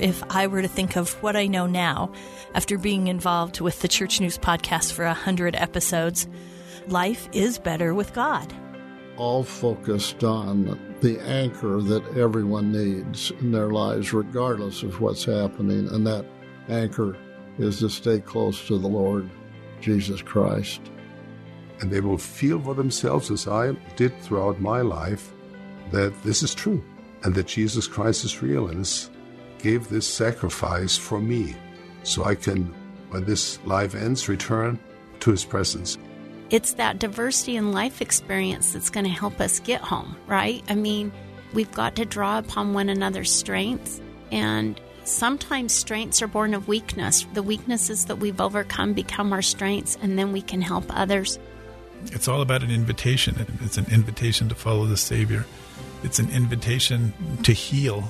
if I were to think of what I know now after being involved with the Church News podcast for a hundred episodes. Life is better with God. All focused on the anchor that everyone needs in their lives, regardless of what's happening, and that anchor is to stay close to the Lord Jesus Christ. And they will feel for themselves, as I did throughout my life, that this is true and that Jesus Christ is real and is, gave this sacrifice for me so I can, when this life ends, return to his presence. It's that diversity in life experience that's going to help us get home, right? I mean, we've got to draw upon one another's strengths and sometimes strengths are born of weakness. The weaknesses that we've overcome become our strengths, and then we can help others. It's all about an invitation. It's an invitation to follow the Savior, it's an invitation to heal.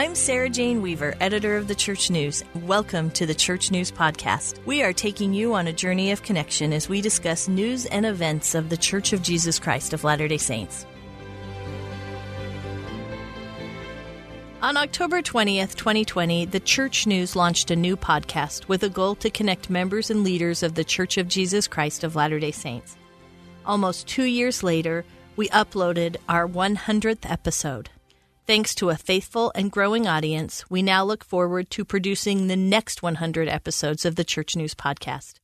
I'm Sarah Jane Weaver, editor of the Church News. Welcome to the Church News Podcast. We are taking you on a journey of connection as we discuss news and events of the Church of Jesus Christ of Latter day Saints. On October 20th, 2020, the Church News launched a new podcast with a goal to connect members and leaders of the Church of Jesus Christ of Latter day Saints. Almost two years later, we uploaded our 100th episode. Thanks to a faithful and growing audience, we now look forward to producing the next 100 episodes of the Church News Podcast.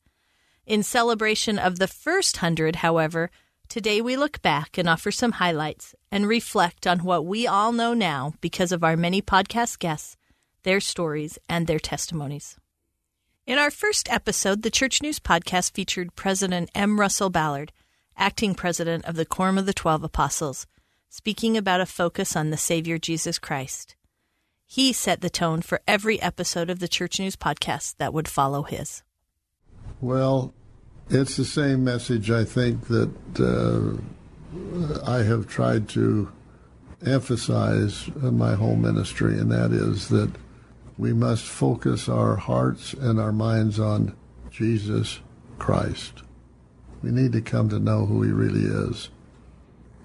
In celebration of the first 100, however, Today we look back and offer some highlights and reflect on what we all know now because of our many podcast guests, their stories, and their testimonies. In our first episode, the Church News podcast featured President M. Russell Ballard, acting president of the Quorum of the Twelve Apostles, speaking about a focus on the Savior Jesus Christ. He set the tone for every episode of the Church News podcast that would follow his. Well, it's the same message, I think, that uh, I have tried to emphasize in my whole ministry, and that is that we must focus our hearts and our minds on Jesus Christ. We need to come to know who He really is.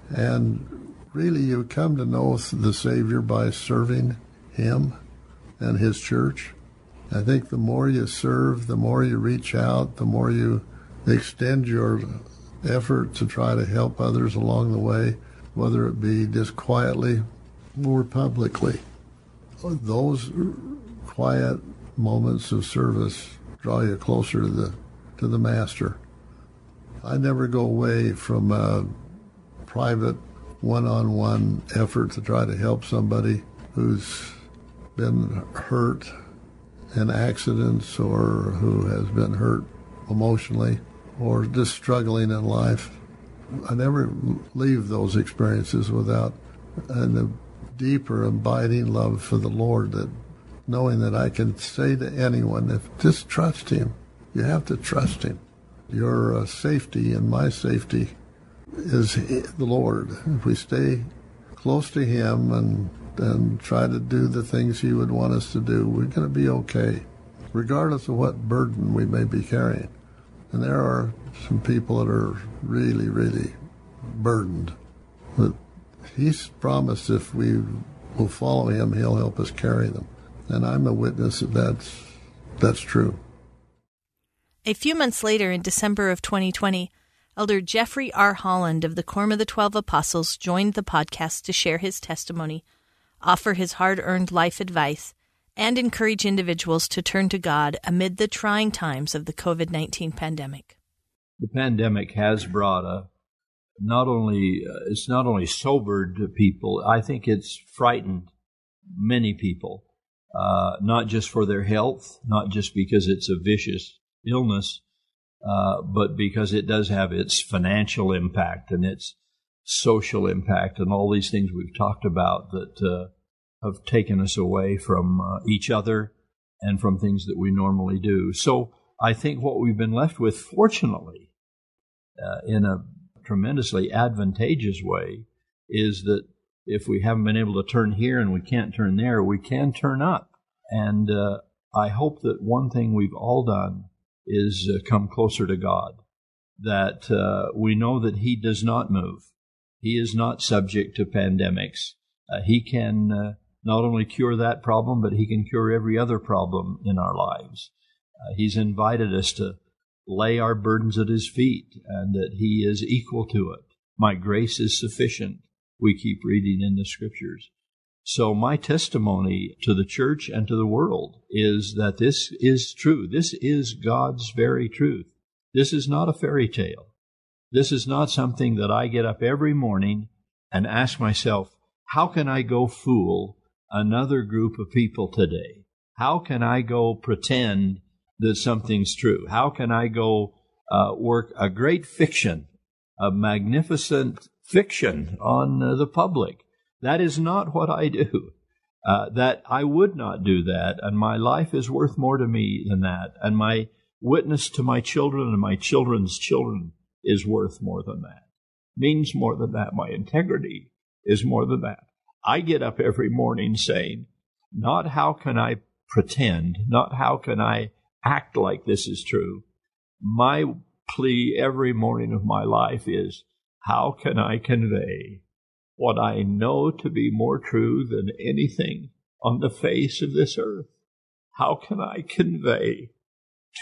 And really, you come to know the Savior by serving Him and His church. I think the more you serve, the more you reach out, the more you extend your effort to try to help others along the way, whether it be just quietly or publicly. Those quiet moments of service draw you closer to the to the master. I never go away from a private one-on-one effort to try to help somebody who's been hurt in accidents or who has been hurt emotionally or just struggling in life. I never leave those experiences without a deeper, abiding love for the Lord that knowing that I can say to anyone, if just trust Him. You have to trust Him. Your uh, safety and my safety is the Lord. If we stay close to Him and and try to do the things He would want us to do, we're going to be okay, regardless of what burden we may be carrying. And there are some people that are really, really burdened. But he's promised if we will follow him, he'll help us carry them. And I'm a witness that that's, that's true. A few months later, in December of 2020, Elder Jeffrey R. Holland of the Quorum of the Twelve Apostles joined the podcast to share his testimony, offer his hard earned life advice, and encourage individuals to turn to God amid the trying times of the COVID 19 pandemic. The pandemic has brought a not only uh, it's not only sobered people, I think it's frightened many people, uh, not just for their health, not just because it's a vicious illness, uh, but because it does have its financial impact and its social impact and all these things we've talked about that uh, have taken us away from uh, each other and from things that we normally do. So I think what we've been left with, fortunately, uh, in a tremendously advantageous way, is that if we haven't been able to turn here and we can't turn there, we can turn up. And uh, I hope that one thing we've all done is uh, come closer to God, that uh, we know that He does not move. He is not subject to pandemics. Uh, he can uh, not only cure that problem, but He can cure every other problem in our lives. Uh, he's invited us to lay our burdens at His feet and that He is equal to it. My grace is sufficient, we keep reading in the scriptures. So my testimony to the church and to the world is that this is true. This is God's very truth. This is not a fairy tale. This is not something that I get up every morning and ask myself, how can I go fool another group of people today? How can I go pretend that something's true? How can I go uh, work a great fiction, a magnificent fiction on uh, the public? That is not what I do. Uh, that I would not do that, and my life is worth more to me than that, and my witness to my children and my children's children is worth more than that, means more than that. My integrity is more than that. I get up every morning saying, not how can I pretend, not how can I act like this is true. My plea every morning of my life is, how can I convey what I know to be more true than anything on the face of this earth? How can I convey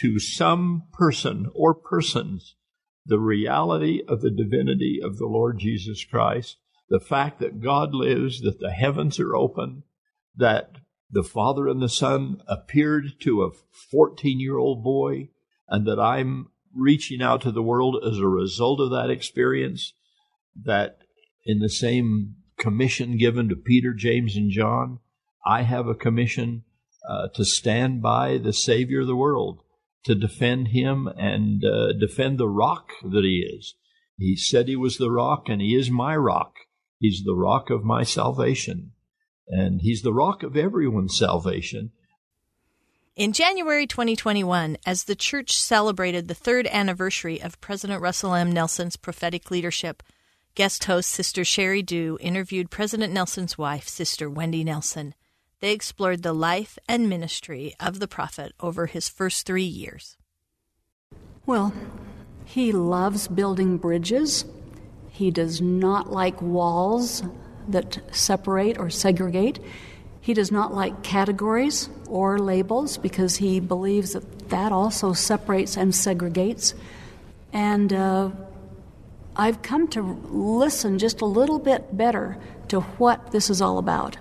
to some person or persons the reality of the divinity of the Lord Jesus Christ, the fact that God lives, that the heavens are open, that the Father and the Son appeared to a 14 year old boy, and that I'm reaching out to the world as a result of that experience, that in the same commission given to Peter, James, and John, I have a commission uh, to stand by the Savior of the world, to defend him and uh, defend the rock that he is. He said he was the rock, and he is my rock. He's the rock of my salvation, and he's the rock of everyone's salvation. In January 2021, as the church celebrated the third anniversary of President Russell M. Nelson's prophetic leadership, Guest host Sister Sheri Dew interviewed President Nelson's wife, Sister Wendy Nelson. They explored the life and ministry of the prophet over his first three years. Well, he loves building bridges. He does not like walls that separate or segregate. He does not like categories or labels because he believes that that also separates and segregates. And uh, I've come to listen just a little bit better to what this is all about.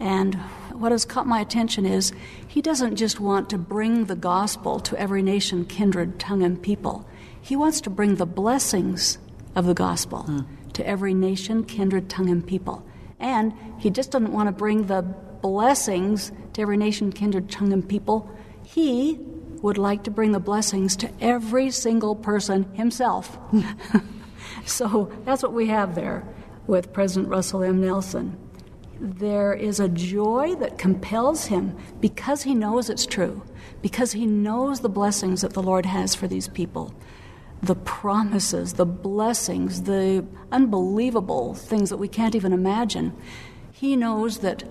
And what has caught my attention is he doesn't just want to bring the gospel to every nation, kindred, tongue, and people. He wants to bring the blessings of the gospel mm. to every nation, kindred, tongue, and people. And he just doesn't want to bring the blessings to every nation, kindred, tongue, and people. He would like to bring the blessings to every single person himself. So that's what we have there with President Russell M. Nelson. There is a joy that compels him because he knows it's true, because he knows the blessings that the Lord has for these people, the promises, the blessings, the unbelievable things that we can't even imagine. He knows that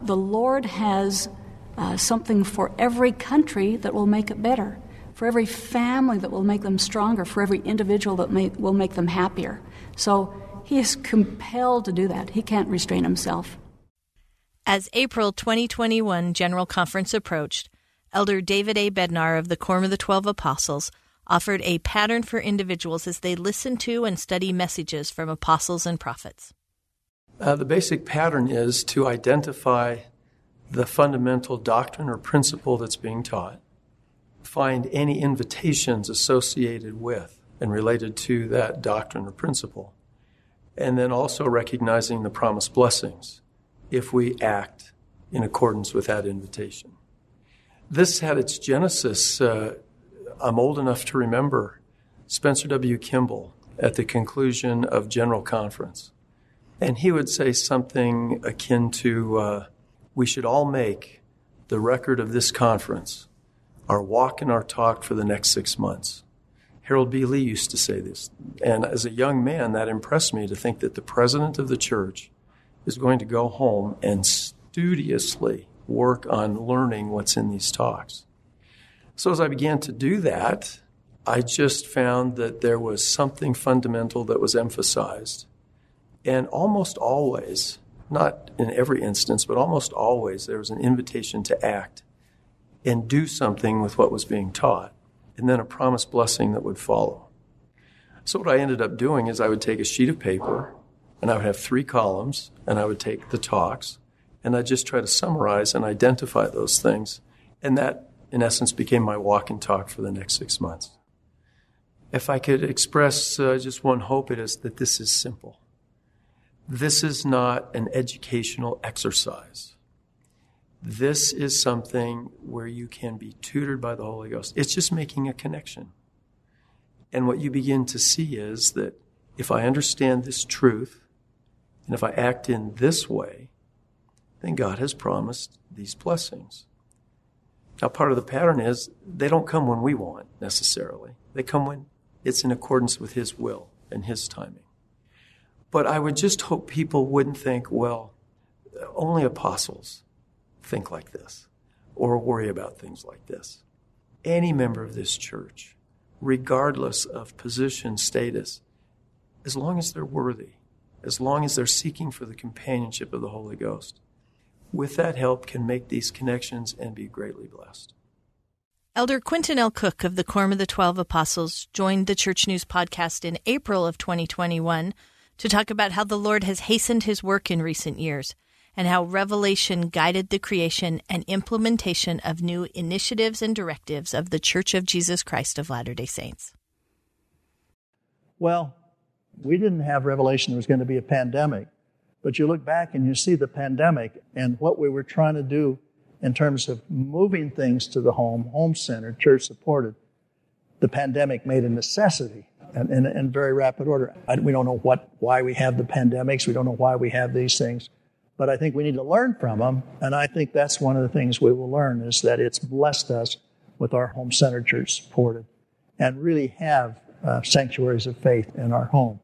the Lord has uh, something for every country that will make it better for every family that will make them stronger, for every individual that may, will make them happier. So he is compelled to do that. He can't restrain himself. As April 2021 General Conference approached, Elder David A. Bednar of the Quorum of the Twelve Apostles offered a pattern for individuals as they listen to and study messages from apostles and prophets. Uh, the basic pattern is to identify the fundamental doctrine or principle that's being taught find any invitations associated with and related to that doctrine or principle. And then also recognizing the promised blessings if we act in accordance with that invitation. This had its genesis, uh, I'm old enough to remember Spencer W. Kimball at the conclusion of General Conference. And he would say something akin to uh, We should all make the record of this conference our walk and our talk for the next six months. Harold B. Lee used to say this. And as a young man, that impressed me to think that the president of the church is going to go home and studiously work on learning what's in these talks. So as I began to do that, I just found that there was something fundamental that was emphasized. And almost always, not in every instance, but almost always, there was an invitation to act and do something with what was being taught, and then a promised blessing that would follow. So, what I ended up doing is I would take a sheet of paper and I would have three columns, and I would take the talks, and I'd just try to summarize and identify those things. And that, in essence, became my walk and talk for the next six months. If I could express uh, just one hope, it is that this is simple. This is not an educational exercise. This is something where you can be tutored by the Holy Ghost. It's just making a connection. And what you begin to see is that if I understand this truth, and if I act in this way, then God has promised these blessings. Now, part of the pattern is they don't come when we want necessarily, they come when it's in accordance with His will and His timing. But I would just hope people wouldn't think, well, only apostles think like this or worry about things like this. Any member of this church, regardless of position, status, as long as they're worthy, as long as they're seeking for the companionship of the Holy Ghost, with that help can make these connections and be greatly blessed. Elder Quentin L. Cook of the Quorum of the Twelve Apostles joined the Church News podcast in April of 2021 to talk about how the Lord has hastened his work in recent years and how revelation guided the creation and implementation of new initiatives and directives of the Church of Jesus Christ of Latter day Saints. Well, we didn't have revelation there was going to be a pandemic. But you look back and you see the pandemic and what we were trying to do in terms of moving things to the home, home centered, church supported. The pandemic made a necessity in, in very rapid order. I, we don't know what, why we have the pandemics. We don't know why we have these things. But I think we need to learn from them. And I think that's one of the things we will learn is that it's blessed us with our home centered church supported and really have uh, sanctuaries of faith in our home.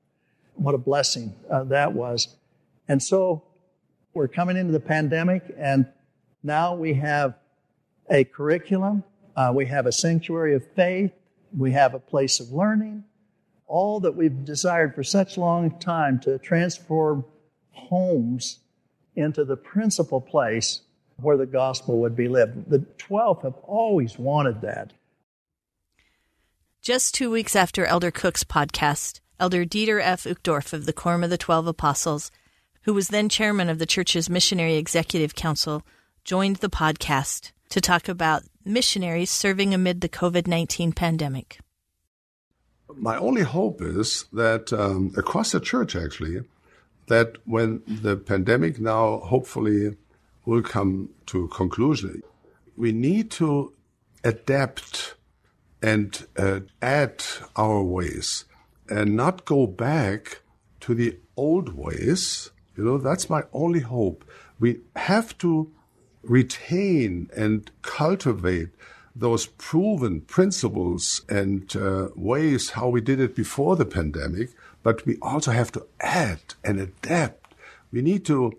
What a blessing uh, that was. And so we're coming into the pandemic, and now we have a curriculum, uh, we have a sanctuary of faith, we have a place of learning, all that we've desired for such a long time to transform homes into the principal place where the gospel would be lived. The 12 have always wanted that. Just two weeks after Elder Cook's podcast, Elder Dieter F. Uchtdorf of the Quorum of the Twelve Apostles, who was then chairman of the church's Missionary Executive Council, joined the podcast to talk about missionaries serving amid the COVID 19 pandemic. My only hope is that um, across the church, actually, that when the pandemic now hopefully will come to conclusion, we need to adapt and uh, add our ways and not go back to the old ways. You know, that's my only hope. We have to retain and cultivate those proven principles and uh, ways how we did it before the pandemic, but we also have to add and adapt. We need to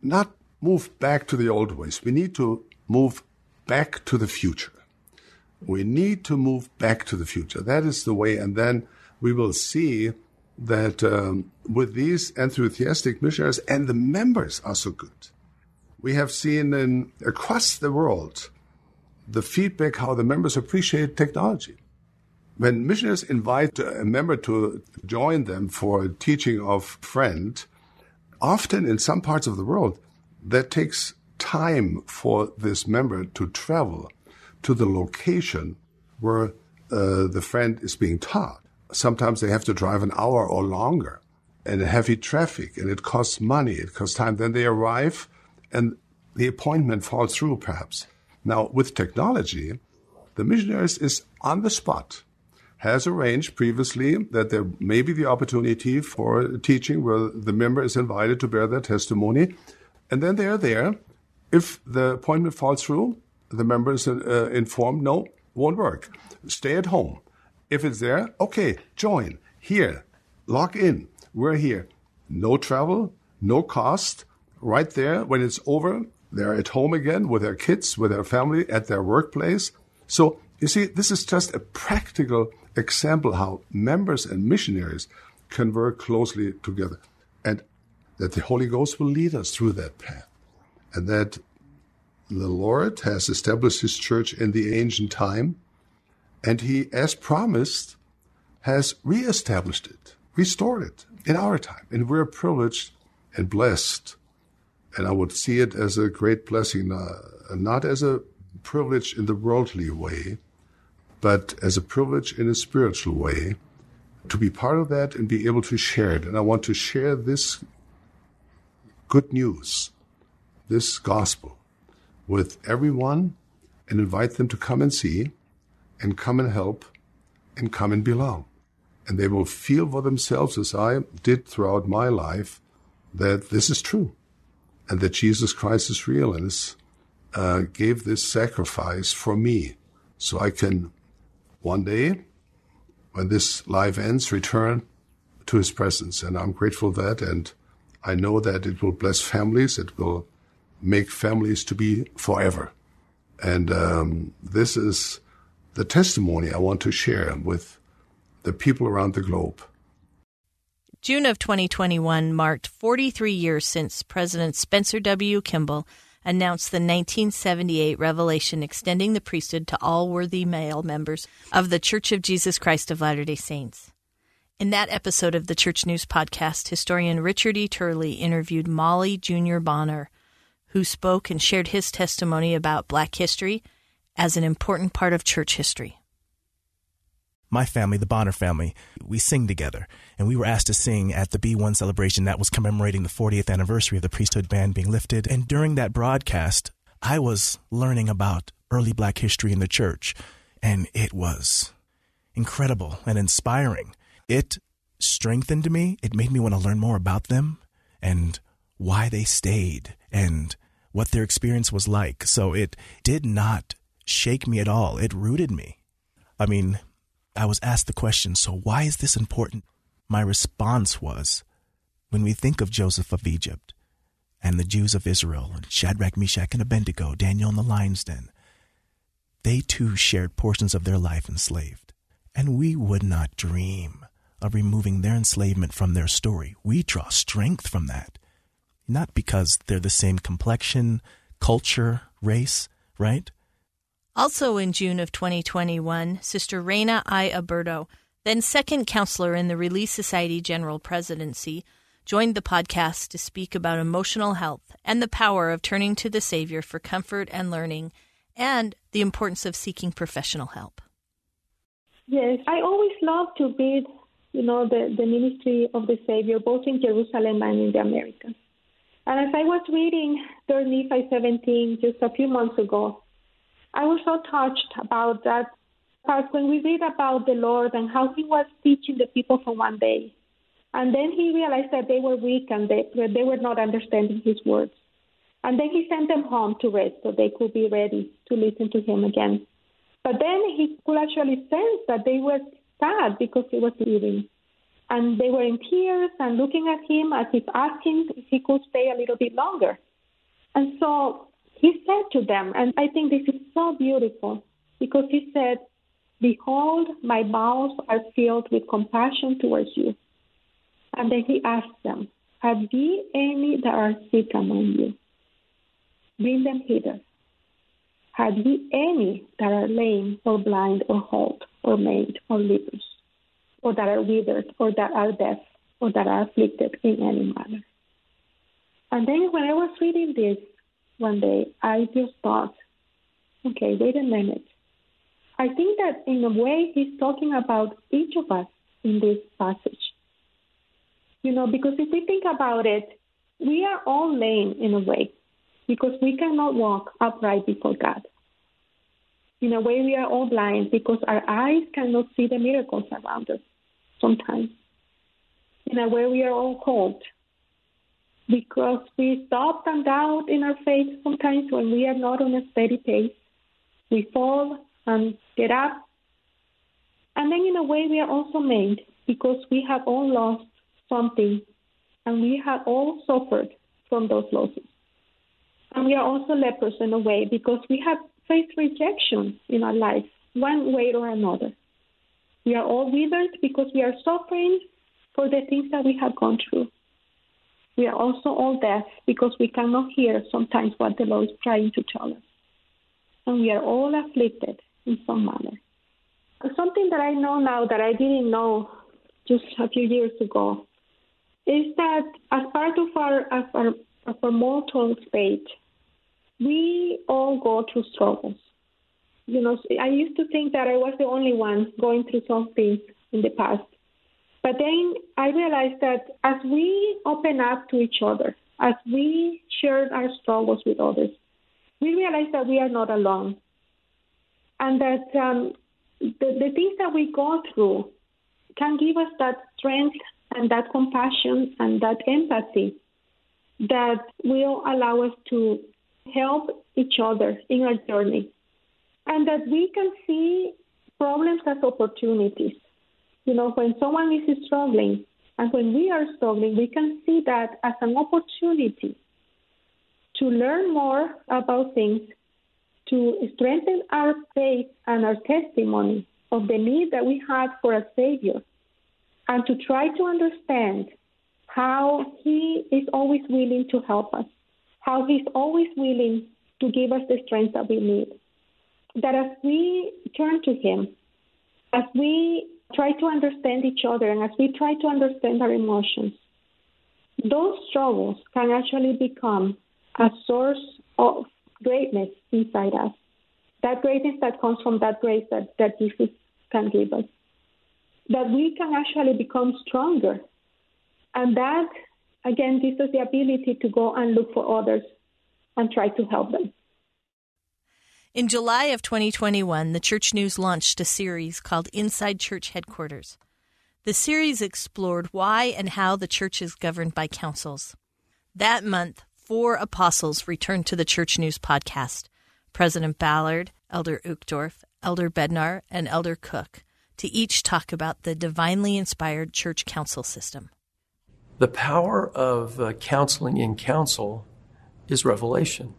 not move back to the old ways. We need to move back to the future. We need to move back to the future. That is the way. And then we will see that um, with these enthusiastic missionaries and the members are so good. We have seen in, across the world the feedback how the members appreciate technology. When missionaries invite a member to join them for teaching of friend, often in some parts of the world, that takes time for this member to travel to the location where uh, the friend is being taught sometimes they have to drive an hour or longer and heavy traffic and it costs money, it costs time. Then they arrive and the appointment falls through perhaps. Now with technology, the missionaries is on the spot, has arranged previously that there may be the opportunity for teaching where the member is invited to bear their testimony. And then they are there. If the appointment falls through, the member is uh, informed, no, won't work. Stay at home. If it's there, okay, join. Here, log in. We're here. No travel, no cost. Right there, when it's over, they're at home again with their kids, with their family, at their workplace. So, you see, this is just a practical example how members and missionaries can work closely together. And that the Holy Ghost will lead us through that path, and that the Lord has established his church in the ancient time, and he, as promised, has reestablished it, restored it in our time. And we're privileged and blessed. And I would see it as a great blessing, uh, not as a privilege in the worldly way, but as a privilege in a spiritual way to be part of that and be able to share it. And I want to share this good news, this gospel, with everyone and invite them to come and see and come and help and come and belong. And they will feel for themselves, as I did throughout my life, that this is true and that Jesus Christ is real and is, uh, gave this sacrifice for me so I can one day, when this life ends, return to his presence. And I'm grateful for that, and I know that it will bless families. It will make families to be forever. And um, this is the testimony I want to share with the people around the globe. June of 2021 marked 43 years since President Spencer W. Kimball announced the 1978 revelation extending the priesthood to all worthy male members of the Church of Jesus Christ of Latter day Saints. In that episode of the Church News podcast, historian Richard E. Turley interviewed Mauli Jr. Bonner, who spoke and shared his testimony about black history as an important part of church history. My family, the Bonner family, we sing together, and we were asked to sing at the Be One celebration that was commemorating the 40th anniversary of the priesthood ban being lifted. And during that broadcast, I was learning about early black history in the church, and it was incredible and inspiring. It strengthened me. It made me want to learn more about them and why they stayed and what their experience was like. So it did not shake me at all. It rooted me. I mean, I was asked the question, so why is this important? My response was, when we think of Joseph of Egypt and the Jews of Israel, and Shadrach, Meshach, and Abednego, Daniel in the lion's den, they too shared portions of their life enslaved. And we would not dream of removing their enslavement from their story. We draw strength from that not because they're the same complexion, culture, race, right? Also in June of 2021, Sister Reina I. Aburto, then second counselor in the Relief Society General Presidency, joined the podcast to speak about emotional health and the power of turning to the Savior for comfort and learning, and the importance of seeking professional help. Yes, I always love to read, you know, the, the ministry of the Savior, both in Jerusalem and in the Americas. And as I was reading 3 Nephi 17 just a few months ago, I was so touched about that part when we read about the Lord and how he was teaching the people for one day. And then he realized that they were weak and they, they were not understanding his words. And then he sent them home to rest so they could be ready to listen to him again. But then he could actually sense that they were sad because he was leaving and they were in tears and looking at him as if asking if he could stay a little bit longer. And so he said to them, and I think this is so beautiful because he said, Behold, my bowels are filled with compassion towards you. And then he asked them, Have ye any that are sick among you? Bring them hither. Have ye any that are lame or blind or halt or maimed or lepers? or that are withered, or that are deaf, or that are afflicted in any manner. And then when I was reading this one day, I just thought, okay, wait a minute. I think that in a way he's talking about each of us in this passage. You know, because if we think about it, we are all lame in a way because we cannot walk upright before God. In a way, we are all blind because our eyes cannot see the miracles around us sometimes. In a way, we are all cold because we stop and doubt in our faith sometimes when we are not on a steady pace. We fall and get up. And then, in a way, we are also made because we have all lost something and we have all suffered from those losses. And we are also lepers in a way because we have faced rejection in our life, one way or another. We are all withered because we are suffering for the things that we have gone through. We are also all deaf because we cannot hear sometimes what the Lord is trying to tell us. And we are all afflicted in some manner. Something that I know now that I didn't know just a few years ago is that as part of our, of our, of our mortal state, we all go through struggles. You know, I used to think that I was the only one going through something in the past. But then I realized that as we open up to each other, as we share our struggles with others, we realize that we are not alone. And that um, the, the things that we go through can give us that strength and that compassion and that empathy that will allow us to help each other in our journey. And that we can see problems as opportunities. You know, when someone is struggling and when we are struggling, we can see that as an opportunity to learn more about things, to strengthen our faith and our testimony of the need that we have for a Savior, and to try to understand how He is always willing to help us, how He's always willing to give us the strength that we need. That as we turn to Him, as we try to understand each other, and as we try to understand our emotions, those struggles can actually become a source of greatness inside us. That greatness that comes from that grace that, that Jesus can give us. That we can actually become stronger. And that, again, gives us the ability to go and look for others and try to help them. In July of 2021, the Church News launched a series called Inside Church Headquarters. The series explored why and how the church is governed by councils. That month, four apostles returned to the Church News podcast President Ballard, Elder Uchtdorf, Elder Bednar, and Elder Cook to each talk about the divinely inspired church council system. The power of uh, counseling in council is revelation.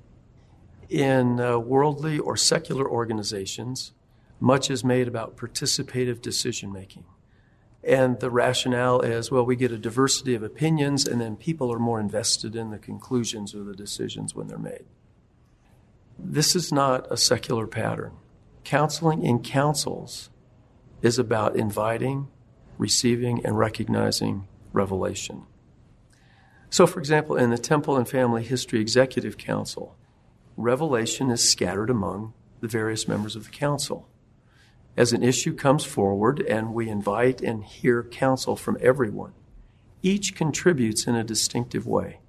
In uh, worldly or secular organizations, much is made about participative decision making. And the rationale is well, we get a diversity of opinions, and then people are more invested in the conclusions or the decisions when they're made. This is not a secular pattern. Counseling in councils is about inviting, receiving, and recognizing revelation. So, for example, in the Temple and Family History Executive Council, revelation is scattered among the various members of the council as an issue comes forward and we invite and hear counsel from everyone, each contributes in a distinctive way.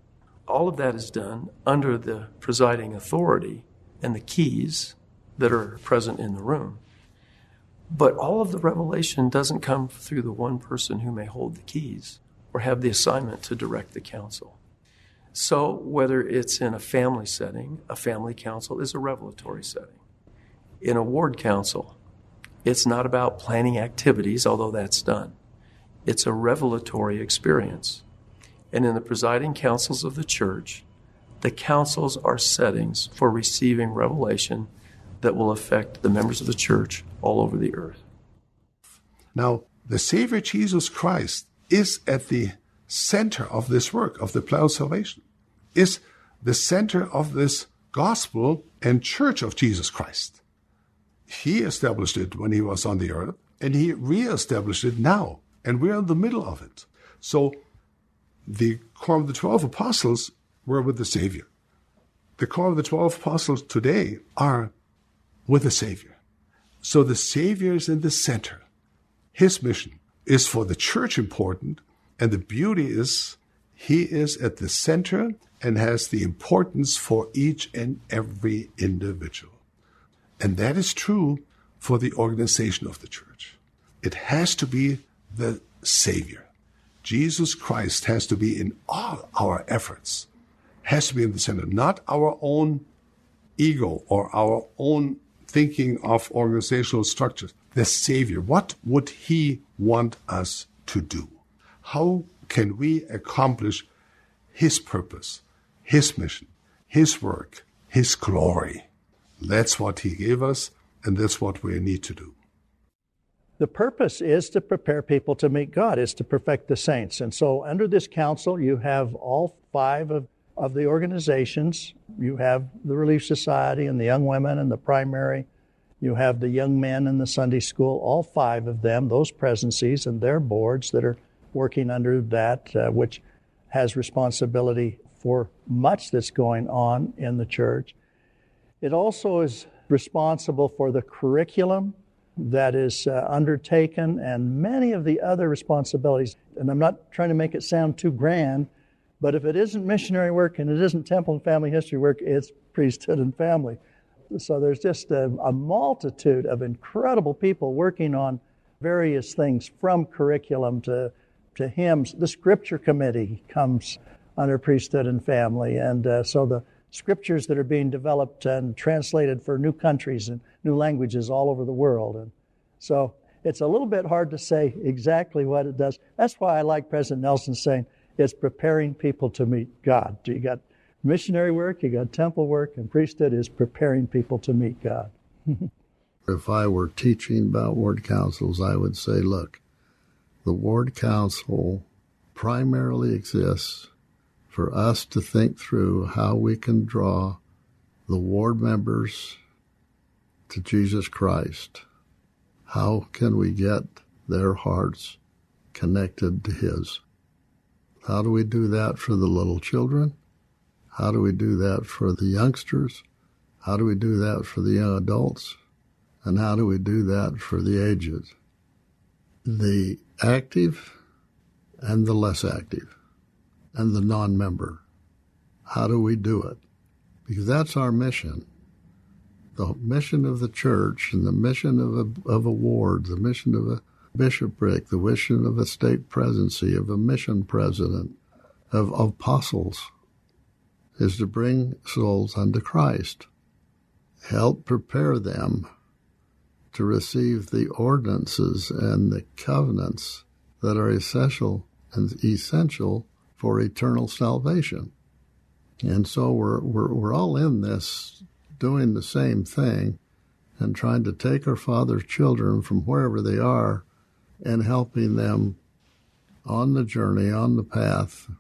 All of that is done under the presiding authority and the keys that are present in the room. But all of the revelation doesn't come through the one person who may hold the keys or have the assignment to direct the council. So, whether it's in a family setting, a family council is a revelatory setting. In a ward council, it's not about planning activities, although that's done. It's a revelatory experience. And in the presiding councils of the church, the councils are settings for receiving revelation that will affect the members of the church all over the earth. Now, the Savior Jesus Christ is at the center of this work, of the plan of salvation, is the center of this gospel and church of Jesus Christ. He established it when he was on the earth, and he reestablished it now, and we're in the middle of it. So the core of the 12 apostles were with the Savior. The core of the 12 apostles today are with the Savior. So the Savior is in the center. His mission is for the church important, and the beauty is he is at the center and has the importance for each and every individual. And that is true for the organization of the church. It has to be the Savior. Jesus Christ has to be in all our efforts, has to be in the center, not our own ego or our own thinking of organizational structures. The Savior, what would He want us to do? How can we accomplish His purpose, His mission, His work, His glory? That's what He gave us, and that's what we need to do. The purpose is to prepare people to meet God, is to perfect the saints. And so, under this council, you have all five of, of the organizations. You have the Relief Society and the Young Women and the Primary. You have the Young Men and the Sunday School, all five of them, those presidencies and their boards that are working under that, uh, which has responsibility for much that's going on in the church. It also is responsible for the curriculum that is uh, undertaken and many of the other responsibilities. And I'm not trying to make it sound too grand, but if it isn't missionary work and it isn't temple and family history work, it's priesthood and family. So there's just a, a multitude of incredible people working on various things from curriculum to, to hymns. The scripture committee comes under priesthood and family. And uh, so the scriptures that are being developed and translated for new countries and new languages all over the world. And so it's a little bit hard to say exactly what it does. That's why I like President Nelson saying it's preparing people to meet God. You got missionary work, you got temple work, and priesthood is preparing people to meet God. if I were teaching about ward councils, I would say, look, the ward council primarily exists for us to think through how we can draw the ward members to Jesus Christ. How can we get their hearts connected to His? How do we do that for the little children? How do we do that for the youngsters? How do we do that for the young adults? And how do we do that for the aged? The active and the less active and the non member. How do we do it? Because that's our mission. The mission of the church and the mission of a, of a ward, the mission of a bishopric, the mission of a stake presidency, of a mission president, of, of apostles, is to bring souls unto Christ. Help prepare them to receive the ordinances and the covenants that are essential and essential for eternal salvation. And so we're, we're, we're all in this doing the same thing and trying to take our Father's children from wherever they are and helping them on the journey, on the path.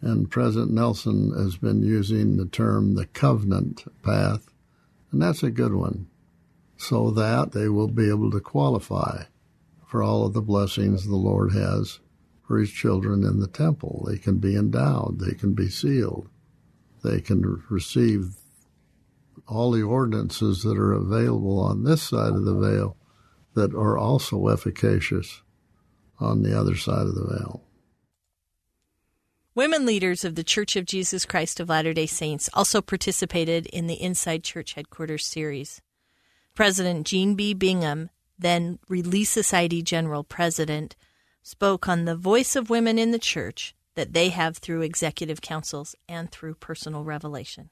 And President Nelson has been using the term the covenant path, and that's a good one, so that they will be able to qualify for all of the blessings the Lord has for his children in the temple. They can be endowed, they can be sealed, they can receive all the ordinances that are available on this side of the veil that are also efficacious on the other side of the veil. Women leaders of the Church of Jesus Christ of Latter day Saints also participated in the Inside Church Headquarters series. President Jean B. Bingham, then Relief Society General President, spoke on the voice of women in the church that they have through executive councils and through personal revelation.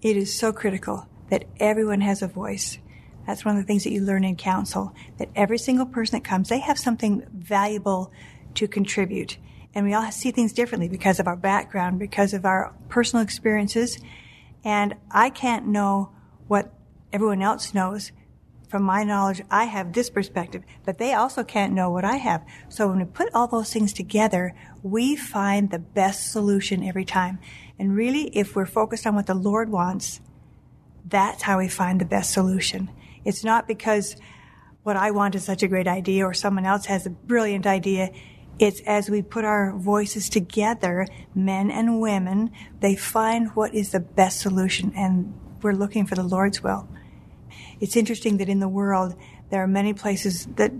It is so critical that everyone has a voice. That's one of the things that you learn in council, that every single person that comes, they have something valuable to contribute. And we all see things differently because of our background, because of our personal experiences. And I can't know what everyone else knows from my knowledge, I have this perspective, but they also can't know what I have. So when we put all those things together, we find the best solution every time. And really, if we're focused on what the Lord wants, that's how we find the best solution. It's not because what I want is such a great idea or someone else has a brilliant idea. It's as we put our voices together, men and women, they find what is the best solution and we're looking for the Lord's will it's interesting that in the world there are many places that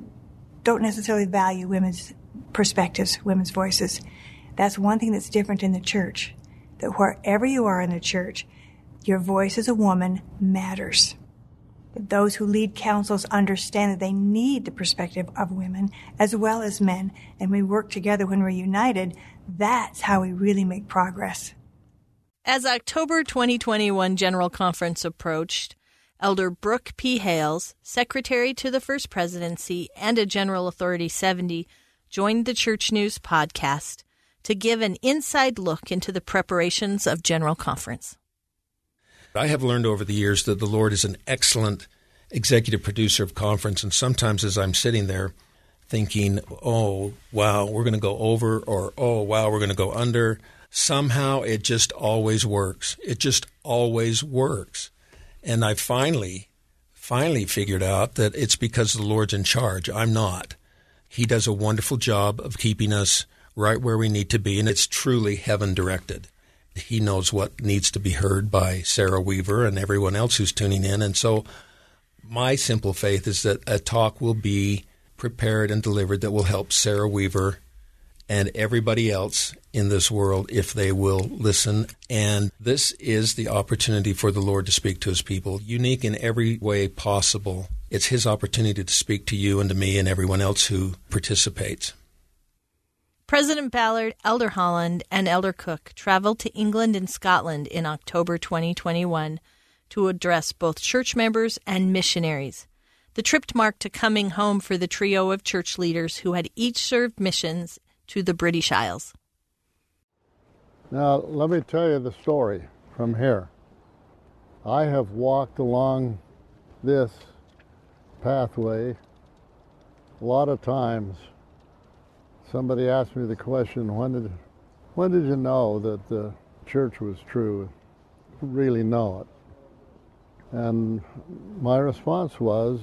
don't necessarily value women's perspectives, women's voices. That's one thing that's different in the church. That wherever you are in the church, your voice as a woman matters. That those who lead councils understand that they need the perspective of women as well as men, and we work together when we're united. That's how we really make progress. As October 2021 General Conference approached, Elder Brook P. Hales, Secretary to the First Presidency and a General Authority 70, joined the Church News podcast to give an inside look into the preparations of General Conference. I have learned over the years that the Lord is an excellent executive producer of conference, and sometimes as I'm sitting there thinking, oh, wow, we're going to go over, or oh, wow, we're going to go under, somehow it just always works. It just always works. And I finally, finally figured out that it's because the Lord's in charge. I'm not. He does a wonderful job of keeping us right where we need to be, and it's truly heaven directed. He knows what needs to be heard by Sarah Weaver and everyone else who's tuning in. And so, my simple faith is that a talk will be prepared and delivered that will help Sarah Weaver and everybody else in this world if they will listen. And this is the opportunity for the Lord to speak to his people, unique in every way possible. It's his opportunity to speak to you and to me and everyone else who participates. President Ballard, Elder Holland, and Elder Cook traveled to England and Scotland in October 2021 to address both church members and missionaries. The trip marked a coming home for the trio of church leaders who had each served missions to the British Isles. Now, let me tell you the story from here. I have walked along this pathway a lot of times. Somebody asked me the question, when did, when did you know that the church was true? Really know it? And my response was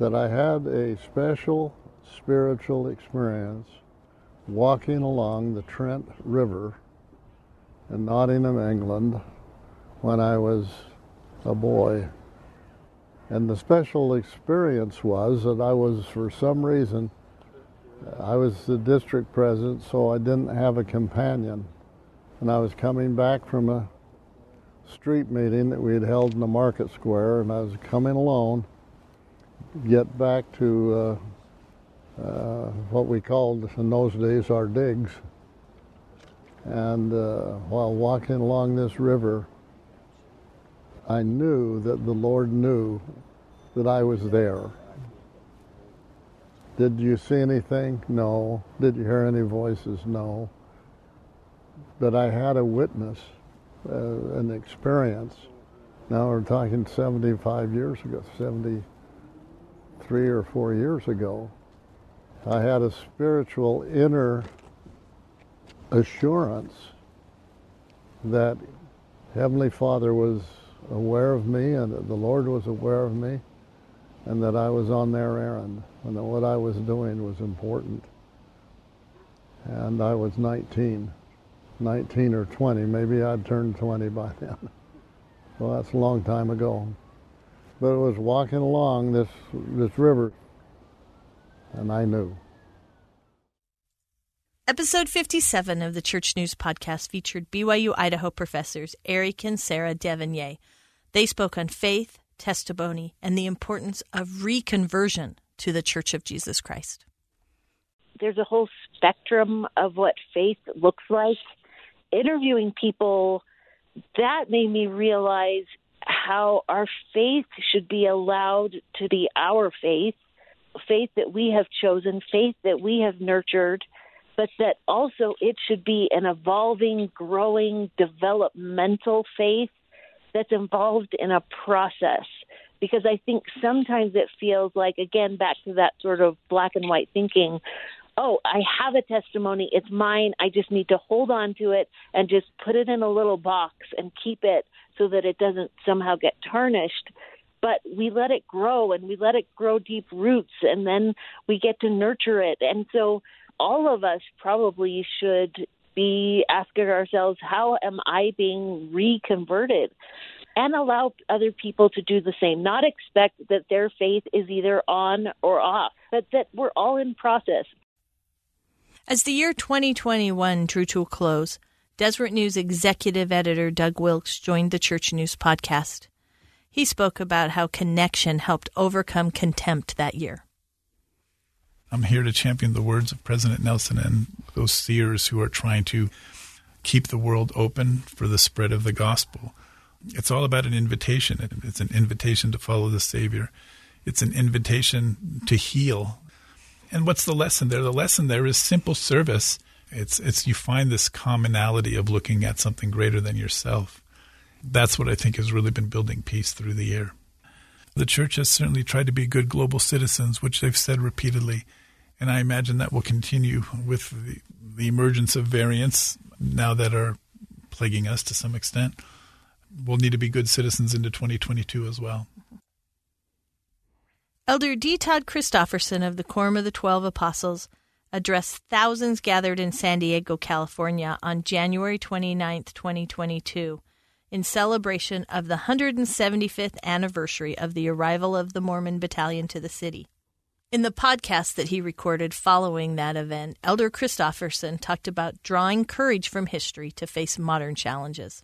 that I had a special spiritual experience walking along the Trent River in Nottingham, England, when I was a boy. And the special experience was that I was, for some reason, I was the district president, so I didn't have a companion. And I was coming back from a street meeting that we had held in the market square, and I was coming alone, get back to uh, uh, what we called in those days our digs. And uh, while walking along this river, I knew that the Lord knew that I was there. Did you see anything? No. Did you hear any voices? No. But I had a witness, uh, an experience. Now we're talking 75 years ago, 73 or 4 years ago. I had a spiritual inner assurance that Heavenly Father was aware of me and that the Lord was aware of me and that I was on their errand and that what I was doing was important. And I was 19, 19 or 20. Maybe I'd turned 20 by then. Well, that's a long time ago. But it was walking along this, this river and I knew. Episode 57 of the Church News Podcast featured BYU Idaho professors Eric and Sarah d'Evegnée. They spoke on faith, testimony, and the importance of reconversion to the Church of Jesus Christ. There's a whole spectrum of what faith looks like. Interviewing people, that made me realize how our faith should be allowed to be our faith faith that we have chosen, faith that we have nurtured, but that also it should be an evolving, growing, developmental faith that's involved in a process. Because I think sometimes it feels like, again, back to that sort of black and white thinking oh, I have a testimony, it's mine, I just need to hold on to it and just put it in a little box and keep it so that it doesn't somehow get tarnished but we let it grow and we let it grow deep roots and then we get to nurture it. And so all of us probably should be asking ourselves, how am I being reconverted? And allow other people to do the same. Not expect that their faith is either on or off, but that we're all in process. As the year 2021 drew to a close, Deseret News executive editor Doug Wilks joined the Church News podcast. He spoke about how connection helped overcome contempt that year. I'm here to champion the words of President Nelson and those seers who are trying to keep the world open for the spread of the gospel. It's all about an invitation. It's an invitation to follow the Savior. It's an invitation to heal. And what's the lesson there? The lesson there is simple service. It's it's you find this commonality of looking at something greater than yourself that's what I think has really been building peace through the year. The church has certainly tried to be good global citizens, which they've said repeatedly, and I imagine that will continue with the, the emergence of variants. now that are plaguing us to some extent. We'll need to be good citizens into 2022 as well. Elder D. Todd Christofferson of the Quorum of the Twelve Apostles addressed thousands gathered in San Diego, California on January 29, 2022, in celebration of the 175th anniversary of the arrival of the Mormon Battalion to the city. In the podcast that he recorded following that event, Elder Christofferson talked about drawing courage from history to face modern challenges.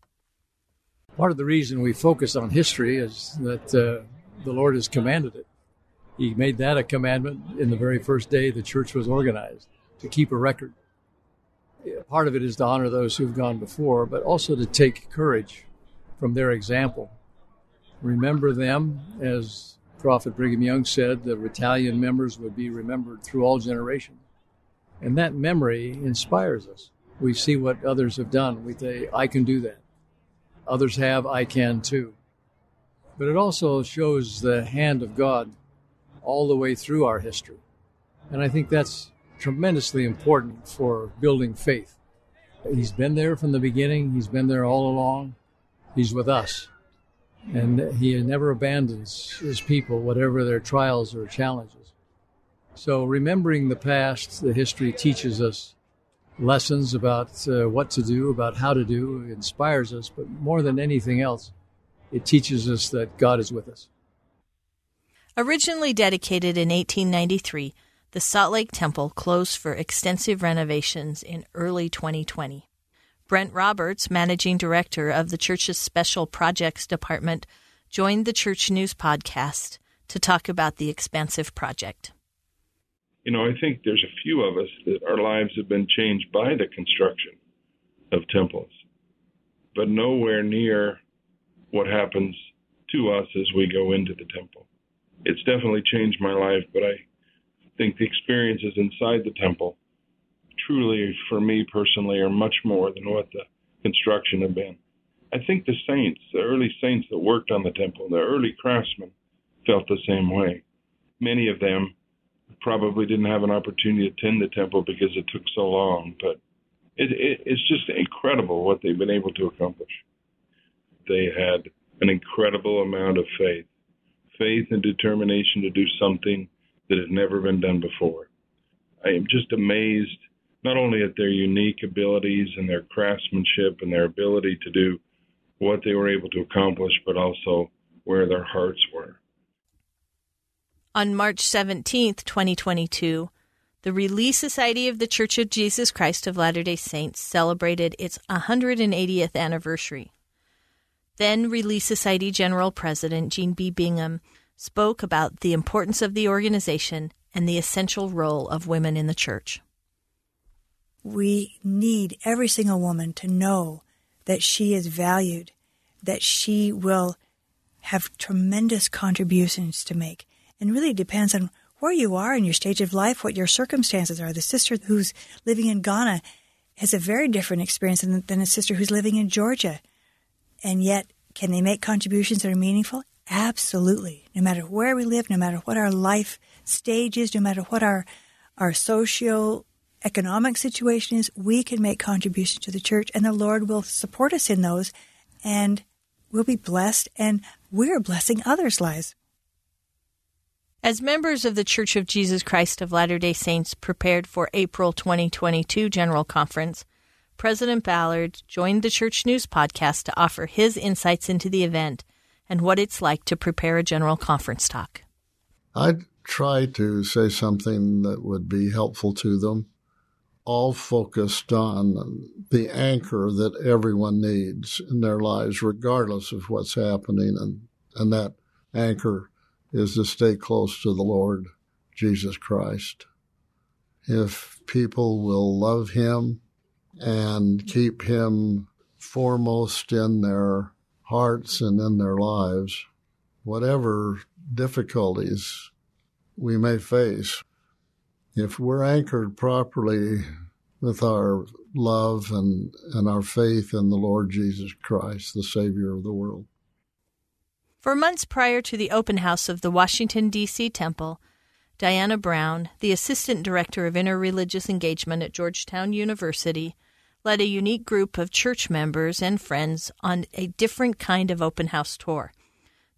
Part of the reason we focus on history is that uh, the Lord has commanded it. He made that a commandment in the very first day the church was organized to keep a record. Part of it is to honor those who've gone before, but also to take courage from their example. Remember them, as Prophet Brigham Young said, the battalion members would be remembered through all generations. And that memory inspires us. We see what others have done. We say, I can do that. Others have, I can too. But it also shows the hand of God all the way through our history. And I think that's tremendously important for building faith. He's been there from the beginning, He's been there all along, He's with us. And He never abandons His people, whatever their trials or challenges. So, remembering the past, the history teaches us lessons about uh, what to do, about how to do, it inspires us, but more than anything else, it teaches us that God is with us. Originally dedicated in 1893, the Salt Lake Temple closed for extensive renovations in early 2020. Brent Roberts, managing director of the church's Special Projects Department, joined the Church News podcast to talk about the expansive project. You know, I think there's a few of us that our lives have been changed by the construction of temples, but nowhere near what happens to us as we go into the temple it's definitely changed my life, but I think the experiences inside the temple truly, for me personally, are much more than what the construction have been. I think the saints, the early saints that worked on the temple, the early craftsmen, felt the same way. Many of them probably didn't have an opportunity to attend the temple because it took so long, but it, it, it's just incredible what they've been able to accomplish. They had an incredible amount of faith faith and determination to do something that has never been done before. I am just amazed not only at their unique abilities and their craftsmanship and their ability to do what they were able to accomplish, but also where their hearts were. On March 17th, 2022, the Relief Society of the Church of Jesus Christ of Latter day Saints celebrated its 180th anniversary. Then Relief Society General President Jean B. Bingham spoke about the importance of the organization and the essential role of women in the church. We need every single woman to know that she is valued, that she will have tremendous contributions to make. And really depends on where you are in your stage of life, what your circumstances are. The sister who's living in Ghana has a very different experience than, than a sister who's living in Georgia and yet can they make contributions that are meaningful? Absolutely. No matter where we live, no matter what our life stage is, no matter what our our socio economic situation is, we can make contributions to the church and the Lord will support us in those and we'll be blessed and we're blessing others' lives. As members of the Church of Jesus Christ of Latter day Saints prepared for April 2022 General Conference, President Ballard joined the Church News podcast to offer his insights into the event and what it's like to prepare a general conference talk. I'd try to say something that would be helpful to them, all focused on the anchor that everyone needs in their lives, regardless of what's happening. And, and that anchor is to stay close to the Lord Jesus Christ. If people will love Him, and keep Him foremost in their hearts and in their lives, whatever difficulties we may face. If we're anchored properly with our love and, and our faith in the Lord Jesus Christ, the Savior of the world. For months prior to the open house of the Washington, D.C. temple, Diana Brown, the Assistant Director of Interreligious Engagement at Georgetown University, led a unique group of church members and friends on a different kind of open house tour.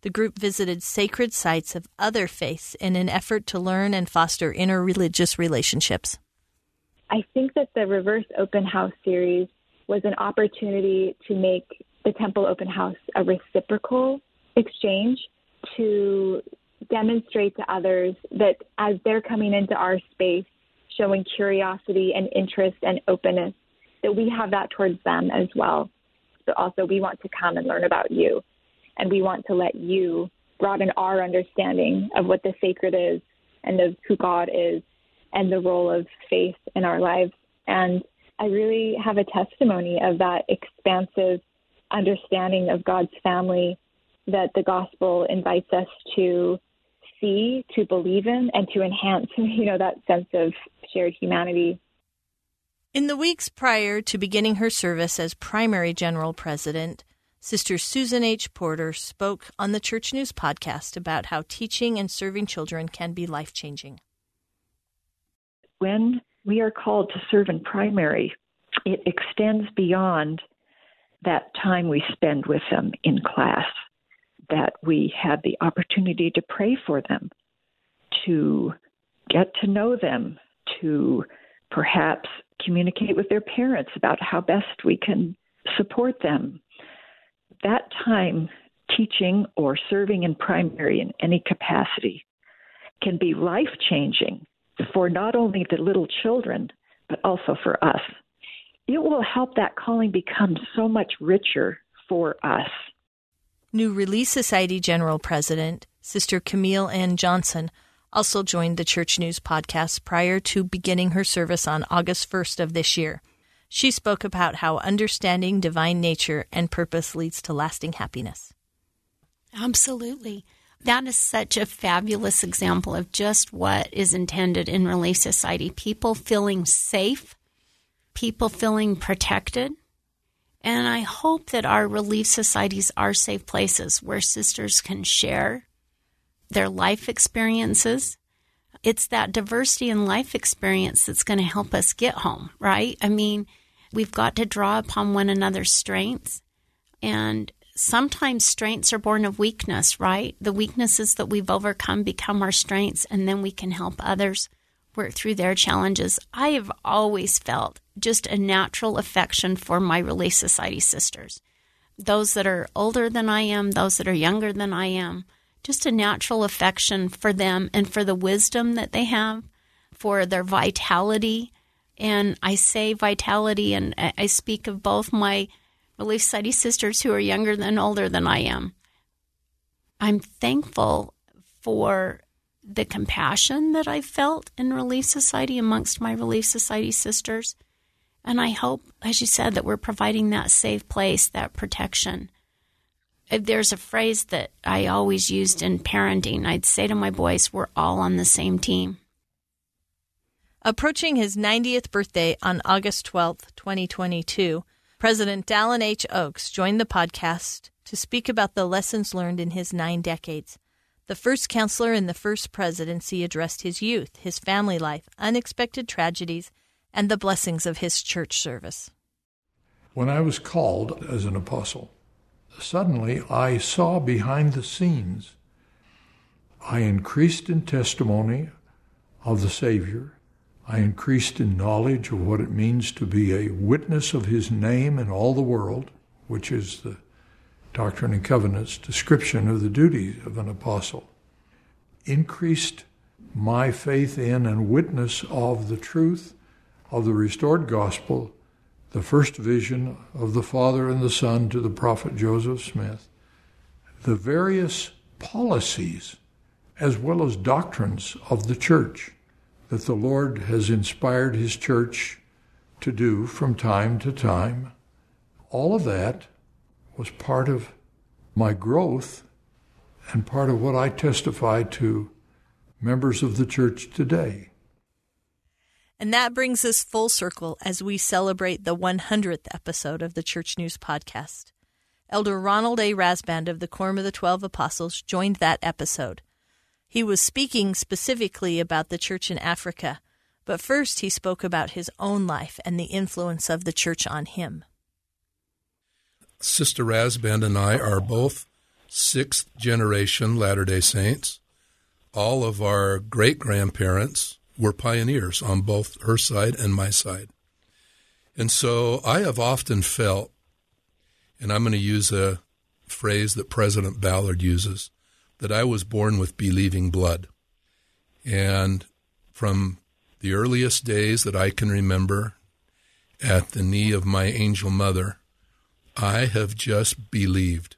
The group visited sacred sites of other faiths in an effort to learn and foster interreligious relationships. I think that the Reverse Open House series was an opportunity to make the Temple Open House a reciprocal exchange to demonstrate to others that as they're coming into our space, showing curiosity and interest and openness, that we have that towards them as well. But also, we want to come and learn about you, and we want to let you broaden our understanding of what the sacred is and of who God is and the role of faith in our lives. And I really have a testimony of that expansive understanding of God's family that the gospel invites us to see, to believe in, and to enhance, you know, that sense of shared humanity. In the weeks prior to beginning her service as primary general president, Sister Susan H. Porter spoke on the Church News podcast about how teaching and serving children can be life changing. When we are called to serve in primary, it extends beyond that time we spend with them in class that we had the opportunity to pray for them, to get to know them, to perhaps communicate with their parents about how best we can support them. That time, teaching or serving in primary in any capacity, can be life changing for not only the little children, but also for us. It will help that calling become so much richer for us. New Relief Society General President, Sister Camille N. Johnson, also joined the Church News podcast prior to beginning her service on August 1st of this year. She spoke about how understanding divine nature and purpose leads to lasting happiness. Absolutely. That is such a fabulous example of just what is intended in Relief Society people feeling safe, people feeling protected, and I hope that our relief societies are safe places where sisters can share their life experiences. It's that diversity in life experience that's going to help us get home, right? I mean, we've got to draw upon one another's strengths. And sometimes strengths are born of weakness, right? The weaknesses that we've overcome become our strengths, and then we can help others work through their challenges. I have always felt just a natural affection for my Relief Society sisters. Those that are older than I am, those that are younger than I am, just a natural affection for them and for the wisdom that they have, for their vitality. And I say vitality, and I speak of both my Relief Society sisters who are younger than older than I am. I'm thankful for the compassion that I felt in Relief Society amongst my Relief Society sisters. And I hope, as you said, that we're providing that safe place, that protection. Uh, there's a phrase that I always used in parenting. I'd say to my boys, we're all on the same team. Approaching his 90th birthday on August 12, 2022, President Dallin H. Oaks joined the podcast to speak about the lessons learned in his nine decades. The first counselor in the first presidency addressed his youth, his family life, unexpected tragedies, and the blessings of his church service. When I was called as an apostle, suddenly I saw behind the scenes. I increased in testimony of the Savior. I increased in knowledge of what it means to be a witness of His name in all the world, which is the Doctrine and Covenants description of the duties of an apostle, increased my faith in and witness of the truth of the restored gospel, the first vision of the Father and the Son to the prophet Joseph Smith, the various policies as well as doctrines of the church that the Lord has inspired His church to do from time to time. All of that was part of my growth and part of what I testify to members of the church today. And that brings us full circle as we celebrate the 100th episode of the Church News Podcast. Elder Ronald A. Rasband of the Quorum of the Twelve Apostles joined that episode. He was speaking specifically about the church in Africa, But first, he spoke about his own life and the influence of the church on him. Sister Rasband and I are both sixth generation Latter day Saints. All of our great grandparents were pioneers on both her side and my side. And so I have often felt, and I'm going to use a phrase that President Ballard uses, that I was born with believing blood. And from the earliest days that I can remember at the knee of my angel mother, I have just believed.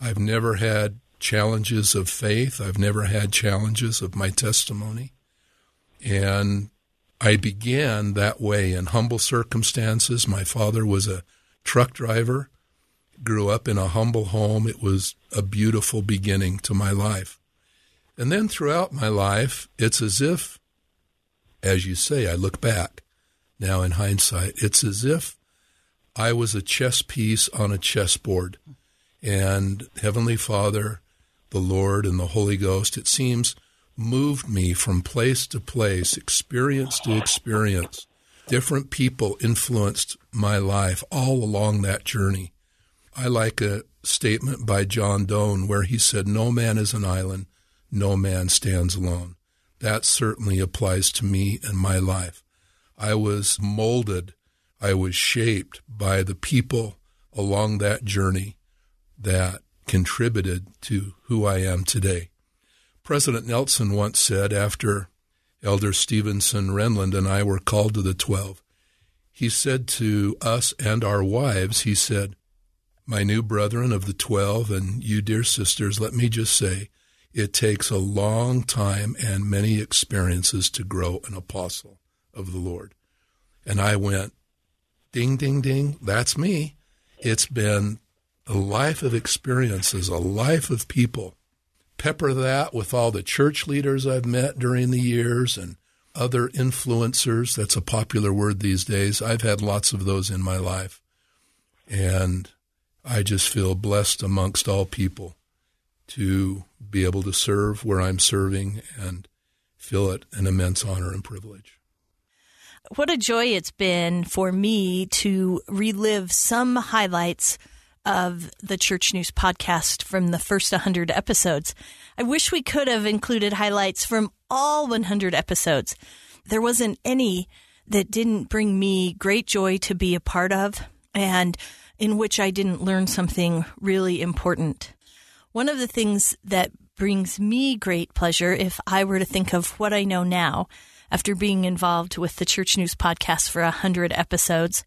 I've never had challenges of faith. I've never had challenges of my testimony. And I began that way in humble circumstances. My father was a truck driver, grew up in a humble home. It was a beautiful beginning to my life. And then throughout my life, it's as if, as you say, I look back now in hindsight, it's as if I was a chess piece on a chessboard. And Heavenly Father, the Lord, and the Holy Ghost, it seems, moved me from place to place, experience to experience. Different people influenced my life all along that journey. I like a statement by John Donne where he said, No man is an island, no man stands alone. That certainly applies to me and my life. I was molded, I was shaped by the people along that journey that contributed to who I am today. President Nelson once said after Elder Stevenson Renlund and I were called to the Twelve, he said to us and our wives, he said, My new brethren of the Twelve and you, dear sisters, let me just say, it takes a long time and many experiences to grow an apostle of the Lord. And I went, ding, ding, ding, that's me. It's been a life of experiences, a life of people pepper that with all the church leaders I've met during the years and other influencers. That's a popular word these days. I've had lots of those in my life. And I just feel blessed amongst all people to be able to serve where I'm serving and feel it an immense honor and privilege. What a joy it's been for me to relive some highlights of the Church News podcast from the first 100 episodes. I wish we could have included highlights from all 100 episodes. There wasn't any that didn't bring me great joy to be a part of and in which I didn't learn something really important. One of the things that brings me great pleasure, if I were to think of what I know now after being involved with the Church News podcast for 100 episodes,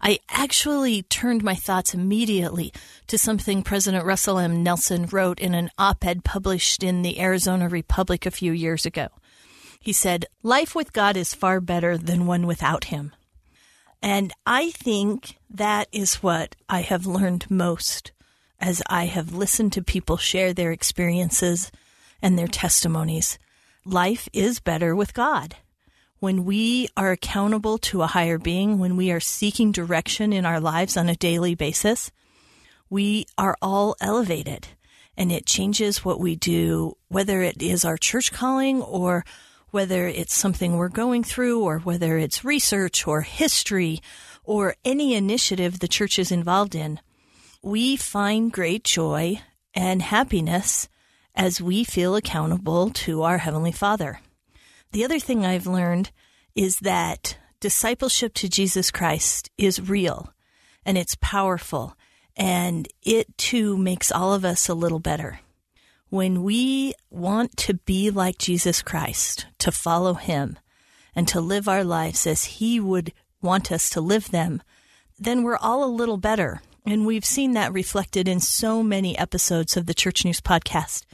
I actually turned my thoughts immediately to something President Russell M. Nelson wrote in an op ed published in the Arizona Republic a few years ago. He said, Life with God is far better than one without Him. And I think that is what I have learned most as I have listened to people share their experiences and their testimonies. Life is better with God when we are accountable to a higher being, when we are seeking direction in our lives on a daily basis, we are all elevated and it changes what we do, whether it is our church calling or whether it's something we're going through or whether it's research or history or any initiative the church is involved in. We find great joy and happiness as we feel accountable to our Heavenly Father. The other thing I've learned is that discipleship to Jesus Christ is real and it's powerful and it too makes all of us a little better. When we want to be like Jesus Christ, to follow him and to live our lives as he would want us to live them, then we're all a little better. And we've seen that reflected in so many episodes of the Church News podcast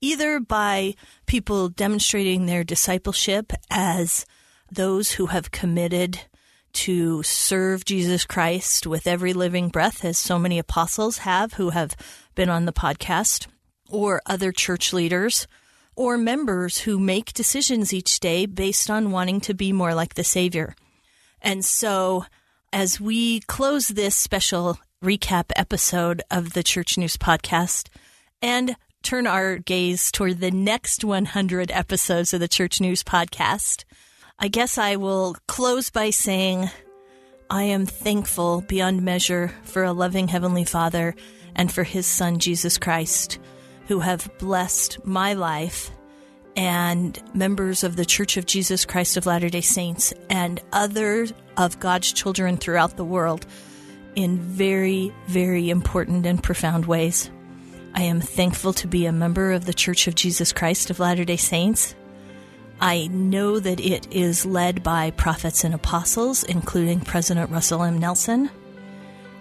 either by people demonstrating their discipleship as those who have committed to serve Jesus Christ with every living breath, as so many apostles have who have been on the podcast, or other church leaders, or members who make decisions each day based on wanting to be more like the Savior. And so, as we close this special recap episode of the Church News podcast and turn our gaze toward the next 100 episodes of the Church News podcast, I guess I will close by saying I am thankful beyond measure for a loving Heavenly Father and for His Son, Jesus Christ, who have blessed my life and members of the Church of Jesus Christ of Latter day Saints and other of God's children throughout the world in very, very important and profound ways. I am thankful to be a member of the Church of Jesus Christ of Latter day Saints. I know that it is led by prophets and apostles, including President Russell M. Nelson.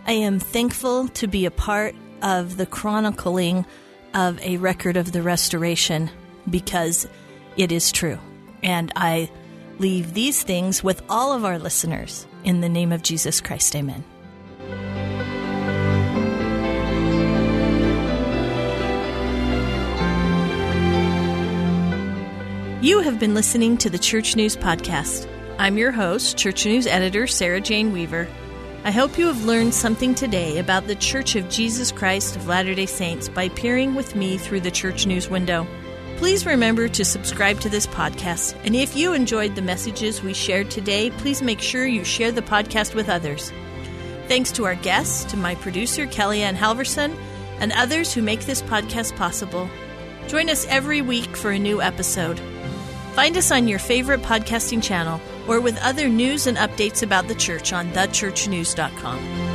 I am thankful to be a part of the chronicling of a record of the restoration because it is true. And I leave these things with all of our listeners in the name of Jesus Christ. Amen. You have been listening to the Church News Podcast. I'm your host, Church News editor Sarah Jane Weaver. I hope you have learned something today about the Church of Jesus Christ of Latter day Saints by peering with me through the Church News window. Please remember to subscribe to this podcast, and if you enjoyed the messages we shared today, please make sure you share the podcast with others. Thanks to our guests, to my producer, KellieAnn Halvorsen, and others who make this podcast possible. Join us every week for a new episode. Find us on your favorite podcasting channel or with other news and updates about the church on thechurchnews.com.